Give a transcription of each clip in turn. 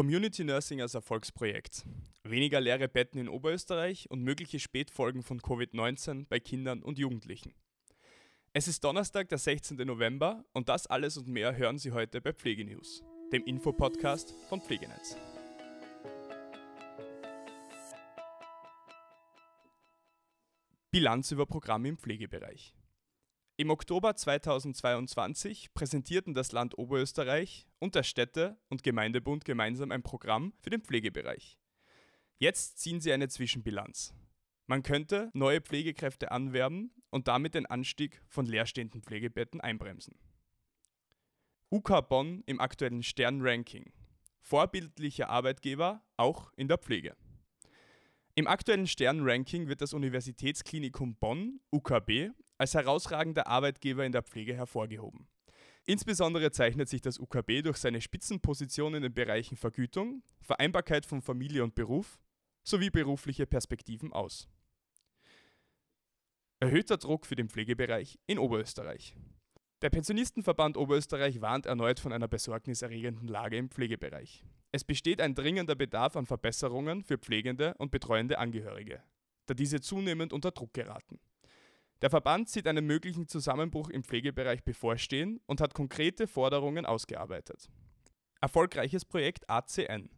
Community Nursing als Erfolgsprojekt. Weniger leere Betten in Oberösterreich und mögliche Spätfolgen von Covid-19 bei Kindern und Jugendlichen. Es ist Donnerstag, der 16. November und das alles und mehr hören Sie heute bei Pflegenews, dem Infopodcast von Pflegenetz. Bilanz über Programme im Pflegebereich. Im Oktober 2022 präsentierten das Land Oberösterreich und der Städte- und Gemeindebund gemeinsam ein Programm für den Pflegebereich. Jetzt ziehen sie eine Zwischenbilanz. Man könnte neue Pflegekräfte anwerben und damit den Anstieg von leerstehenden Pflegebetten einbremsen. UK Bonn im aktuellen Stern-Ranking. Vorbildlicher Arbeitgeber auch in der Pflege. Im aktuellen Stern-Ranking wird das Universitätsklinikum Bonn, UKB, als herausragender Arbeitgeber in der Pflege hervorgehoben. Insbesondere zeichnet sich das UKB durch seine Spitzenposition in den Bereichen Vergütung, Vereinbarkeit von Familie und Beruf sowie berufliche Perspektiven aus. Erhöhter Druck für den Pflegebereich in Oberösterreich. Der Pensionistenverband Oberösterreich warnt erneut von einer besorgniserregenden Lage im Pflegebereich. Es besteht ein dringender Bedarf an Verbesserungen für pflegende und betreuende Angehörige, da diese zunehmend unter Druck geraten. Der Verband sieht einen möglichen Zusammenbruch im Pflegebereich bevorstehen und hat konkrete Forderungen ausgearbeitet. Erfolgreiches Projekt ACN.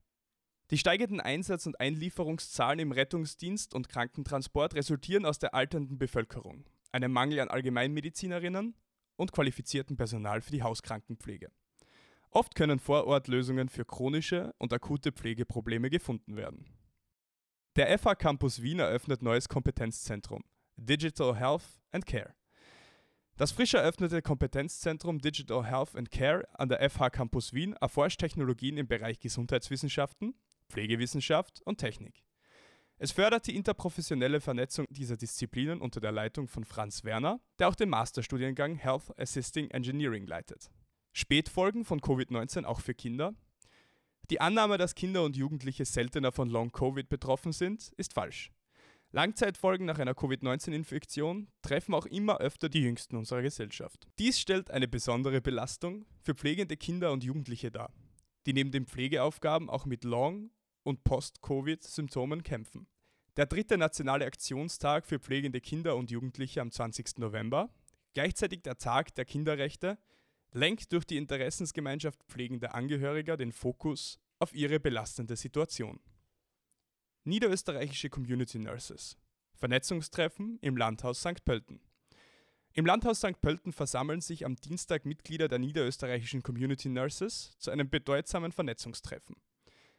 Die steigenden Einsatz- und Einlieferungszahlen im Rettungsdienst und Krankentransport resultieren aus der alternden Bevölkerung, einem Mangel an Allgemeinmedizinerinnen und qualifiziertem Personal für die Hauskrankenpflege. Oft können vor Ort Lösungen für chronische und akute Pflegeprobleme gefunden werden. Der FH Campus Wien eröffnet neues Kompetenzzentrum, Digital Health and Care. Das frisch eröffnete Kompetenzzentrum Digital Health and Care an der FH Campus Wien erforscht Technologien im Bereich Gesundheitswissenschaften, Pflegewissenschaft und Technik. Es fördert die interprofessionelle Vernetzung dieser Disziplinen unter der Leitung von Franz Werner, der auch den Masterstudiengang Health Assisting Engineering leitet. Spätfolgen von Covid-19 auch für Kinder? Die Annahme, dass Kinder und Jugendliche seltener von Long-Covid betroffen sind, ist falsch. Langzeitfolgen nach einer Covid-19-Infektion treffen auch immer öfter die Jüngsten unserer Gesellschaft. Dies stellt eine besondere Belastung für pflegende Kinder und Jugendliche dar, die neben den Pflegeaufgaben auch mit Long- und Post-Covid-Symptomen kämpfen. Der dritte nationale Aktionstag für pflegende Kinder und Jugendliche am 20. November, gleichzeitig der Tag der Kinderrechte, lenkt durch die Interessensgemeinschaft pflegender Angehöriger den Fokus auf ihre belastende Situation. Niederösterreichische Community Nurses. Vernetzungstreffen im Landhaus St. Pölten. Im Landhaus St. Pölten versammeln sich am Dienstag Mitglieder der niederösterreichischen Community Nurses zu einem bedeutsamen Vernetzungstreffen.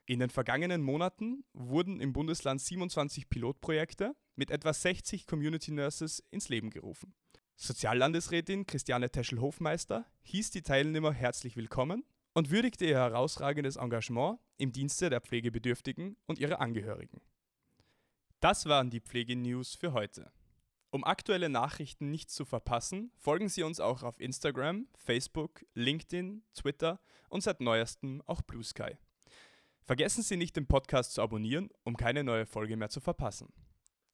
In den vergangenen Monaten wurden im Bundesland 27 Pilotprojekte mit etwa 60 Community Nurses ins Leben gerufen. Soziallandesrätin Christiane Teschel-Hofmeister hieß die Teilnehmer herzlich willkommen und würdigte ihr herausragendes Engagement im Dienste der Pflegebedürftigen und ihrer Angehörigen. Das waren die Pflegenews für heute. Um aktuelle Nachrichten nicht zu verpassen, folgen Sie uns auch auf Instagram, Facebook, LinkedIn, Twitter und seit neuestem auch Blue Sky. Vergessen Sie nicht, den Podcast zu abonnieren, um keine neue Folge mehr zu verpassen.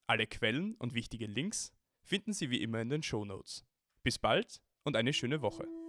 Alle Quellen und wichtige Links finden Sie wie immer in den Show Notes. Bis bald und eine schöne Woche.